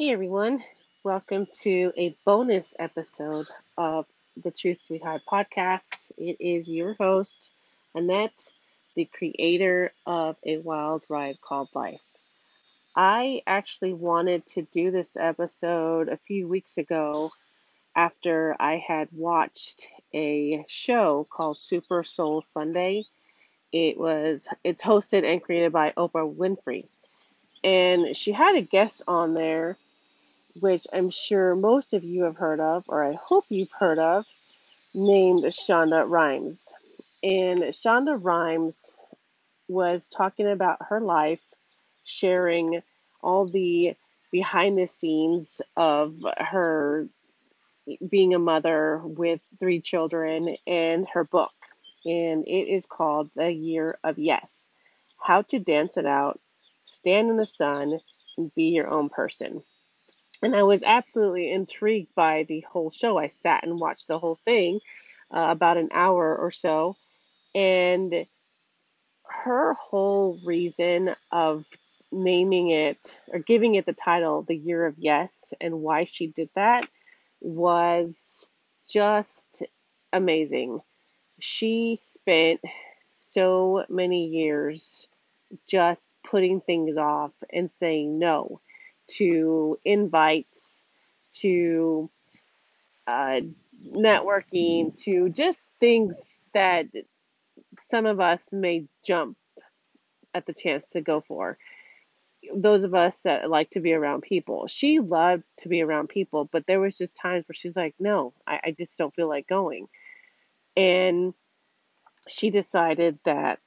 Hey everyone, welcome to a bonus episode of the Truth High podcast. It is your host, Annette, the creator of A Wild Ride Called Life. I actually wanted to do this episode a few weeks ago after I had watched a show called Super Soul Sunday. It was it's hosted and created by Oprah Winfrey. And she had a guest on there which I'm sure most of you have heard of, or I hope you've heard of, named Shonda Rhimes. And Shonda Rhimes was talking about her life, sharing all the behind the scenes of her being a mother with three children and her book. And it is called The Year of Yes How to Dance It Out, Stand in the Sun, and Be Your Own Person and I was absolutely intrigued by the whole show. I sat and watched the whole thing, uh, about an hour or so, and her whole reason of naming it or giving it the title the year of yes and why she did that was just amazing. She spent so many years just putting things off and saying no to invites, to uh, networking, to just things that some of us may jump at the chance to go for. Those of us that like to be around people. She loved to be around people, but there was just times where she's like, no, I, I just don't feel like going. And she decided that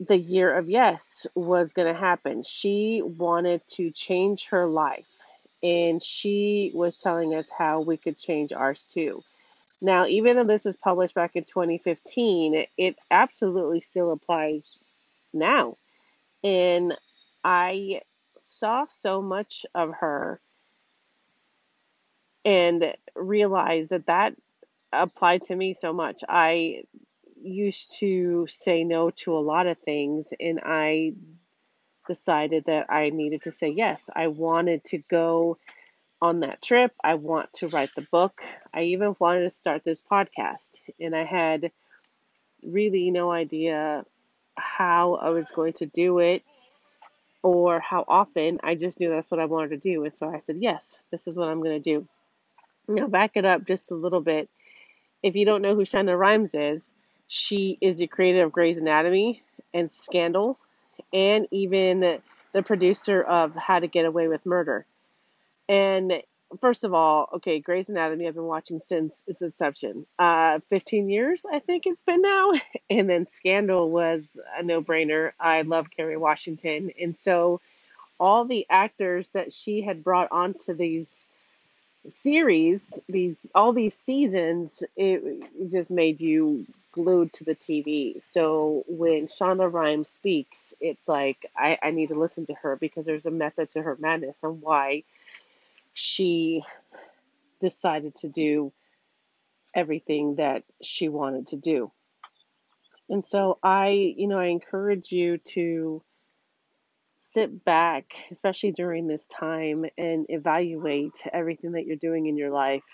the year of yes was going to happen. She wanted to change her life, and she was telling us how we could change ours too. Now, even though this was published back in 2015, it absolutely still applies now. And I saw so much of her and realized that that applied to me so much. I used to say no to a lot of things, and I decided that I needed to say yes. I wanted to go on that trip. I want to write the book. I even wanted to start this podcast, and I had really no idea how I was going to do it or how often. I just knew that's what I wanted to do. And so I said, yes, this is what I'm going to do. Now, back it up just a little bit. If you don't know who Shonda Rhimes is, she is the creator of Grey's Anatomy and Scandal, and even the producer of How to Get Away with Murder. And first of all, okay, Grey's Anatomy I've been watching since its inception. Uh, 15 years, I think it's been now. And then Scandal was a no brainer. I love Kerry Washington. And so all the actors that she had brought onto these series, these all these seasons, it, just made you glued to the TV. So when Shonda Rhimes speaks, it's like I, I need to listen to her because there's a method to her madness and why she decided to do everything that she wanted to do. And so I, you know, I encourage you to sit back, especially during this time, and evaluate everything that you're doing in your life.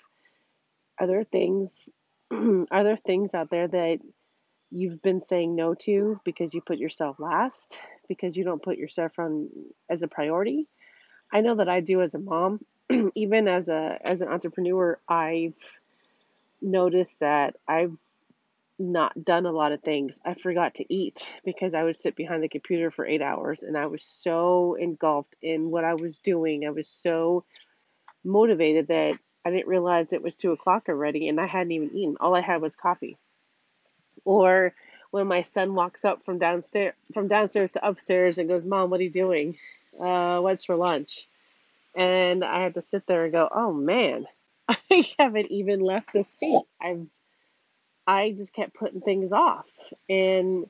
Are there things are there things out there that you've been saying no to because you put yourself last, because you don't put yourself on as a priority? I know that I do as a mom, even as a as an entrepreneur, I've noticed that I've not done a lot of things. I forgot to eat because I would sit behind the computer for eight hours and I was so engulfed in what I was doing. I was so motivated that I didn't realize it was two o'clock already and I hadn't even eaten. All I had was coffee. Or when my son walks up from downstairs from downstairs to upstairs and goes, Mom, what are you doing? Uh, what's for lunch? And I had to sit there and go, Oh man, I haven't even left the seat. I've I just kept putting things off. And,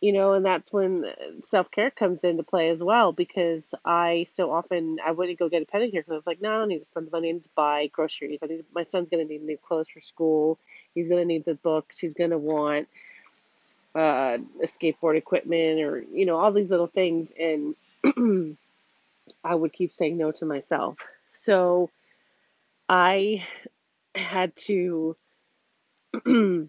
you know, and that's when self care comes into play as well because I so often I wouldn't go get a pedicure because I was like, no, I don't need to spend the money. I need to buy groceries. I need my son's going to need new clothes for school. He's going to need the books. He's going to want uh, skateboard equipment or you know all these little things and I would keep saying no to myself. So I had to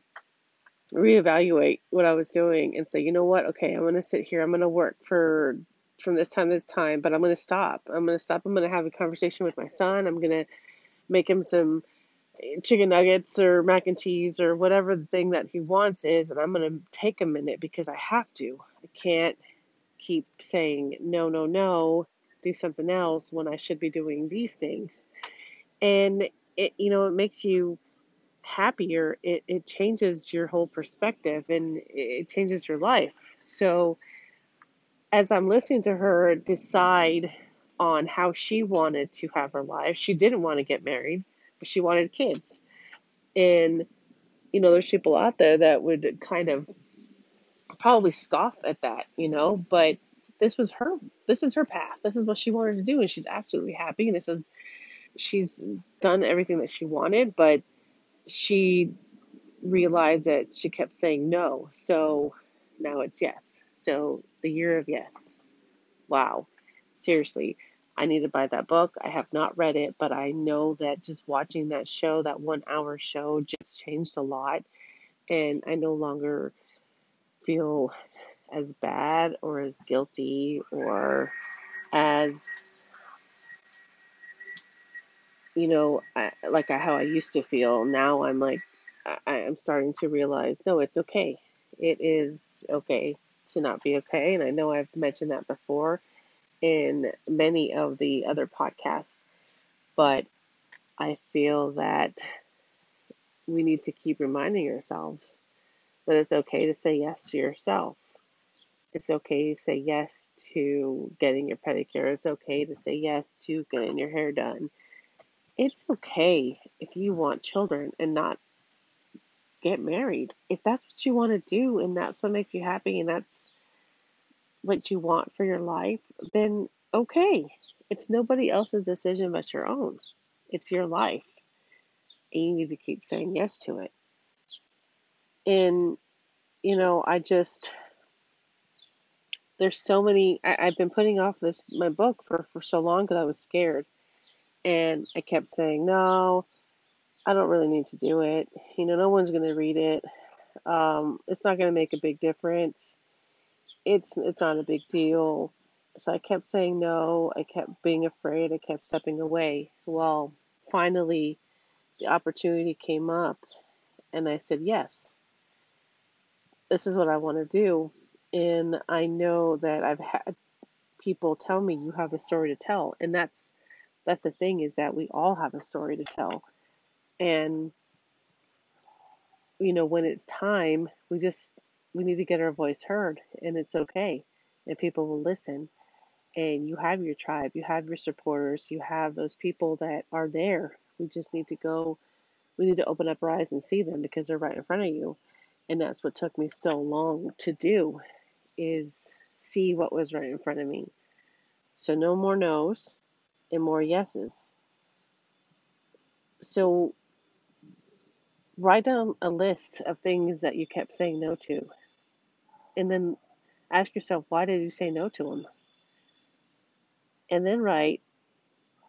reevaluate what I was doing and say, you know what? Okay, I'm going to sit here. I'm going to work for from this time to this time, but I'm going to stop. I'm going to stop. I'm going to have a conversation with my son. I'm going to make him some eh, chicken nuggets or mac and cheese or whatever the thing that he wants is, and I'm going to take a minute because I have to. I can't keep saying no, no, no, do something else when I should be doing these things. And it, you know, it makes you happier. It, it changes your whole perspective and it changes your life. So as I'm listening to her decide on how she wanted to have her life, she didn't want to get married, but she wanted kids. And, you know, there's people out there that would kind of probably scoff at that, you know, but this was her this is her path. This is what she wanted to do and she's absolutely happy and this is she's done everything that she wanted, but she realized that she kept saying no. So now it's yes. So the year of yes. Wow. Seriously, I need to buy that book. I have not read it, but I know that just watching that show, that one hour show, just changed a lot. And I no longer feel as bad or as guilty or as you know I, like how I used to feel. Now I'm like I, I'm starting to realize no, it's okay. It is okay to not be okay, and I know I've mentioned that before in many of the other podcasts, but I feel that we need to keep reminding ourselves that it's okay to say yes to yourself. It's okay to say yes to getting your pedicure. It's okay to say yes to getting your hair done. It's okay if you want children and not get married. If that's what you want to do and that's what makes you happy and that's what you want for your life, then okay. It's nobody else's decision but your own. It's your life. And you need to keep saying yes to it. And, you know, I just, there's so many, I, I've been putting off this, my book for, for so long because I was scared. And I kept saying, no, I don't really need to do it. You know, no one's going to read it. Um, it's not going to make a big difference. It's it's not a big deal. So I kept saying no. I kept being afraid. I kept stepping away. Well, finally, the opportunity came up, and I said yes. This is what I want to do, and I know that I've had people tell me you have a story to tell, and that's that's the thing is that we all have a story to tell, and you know when it's time, we just we need to get our voice heard, and it's okay, and people will listen. And you have your tribe, you have your supporters, you have those people that are there. We just need to go, we need to open up our eyes and see them because they're right in front of you. And that's what took me so long to do is see what was right in front of me. So no more no's and more yeses. So write down a list of things that you kept saying no to. And then ask yourself why did you say no to them and then write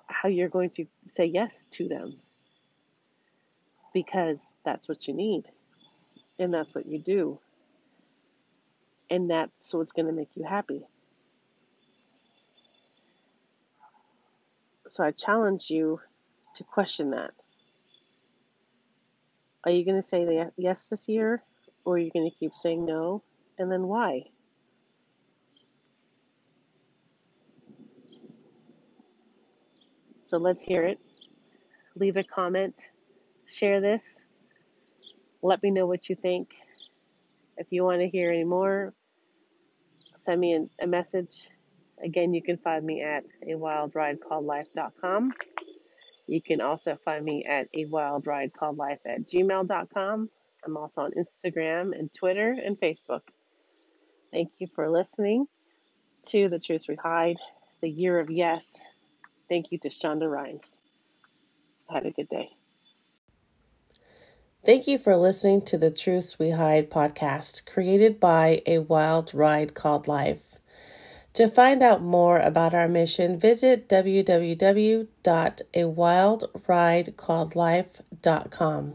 how you're going to say yes to them. Because that's what you need and that's what you do. And that's what's going to make you happy so i challenge you to question that are you going to say yes this year or are you going to keep saying no and then why So let's hear it. Leave a comment, share this, let me know what you think. If you want to hear any more, send me a message. Again, you can find me at a wild ride called life.com. You can also find me at a wild ride called life at gmail.com. I'm also on Instagram and Twitter and Facebook. Thank you for listening to The Truth We Hide, the year of yes. Thank you to Shonda Rhimes. Have a good day. Thank you for listening to the Truths We Hide podcast, created by A Wild Ride Called Life. To find out more about our mission, visit www.awildridecalledlife.com.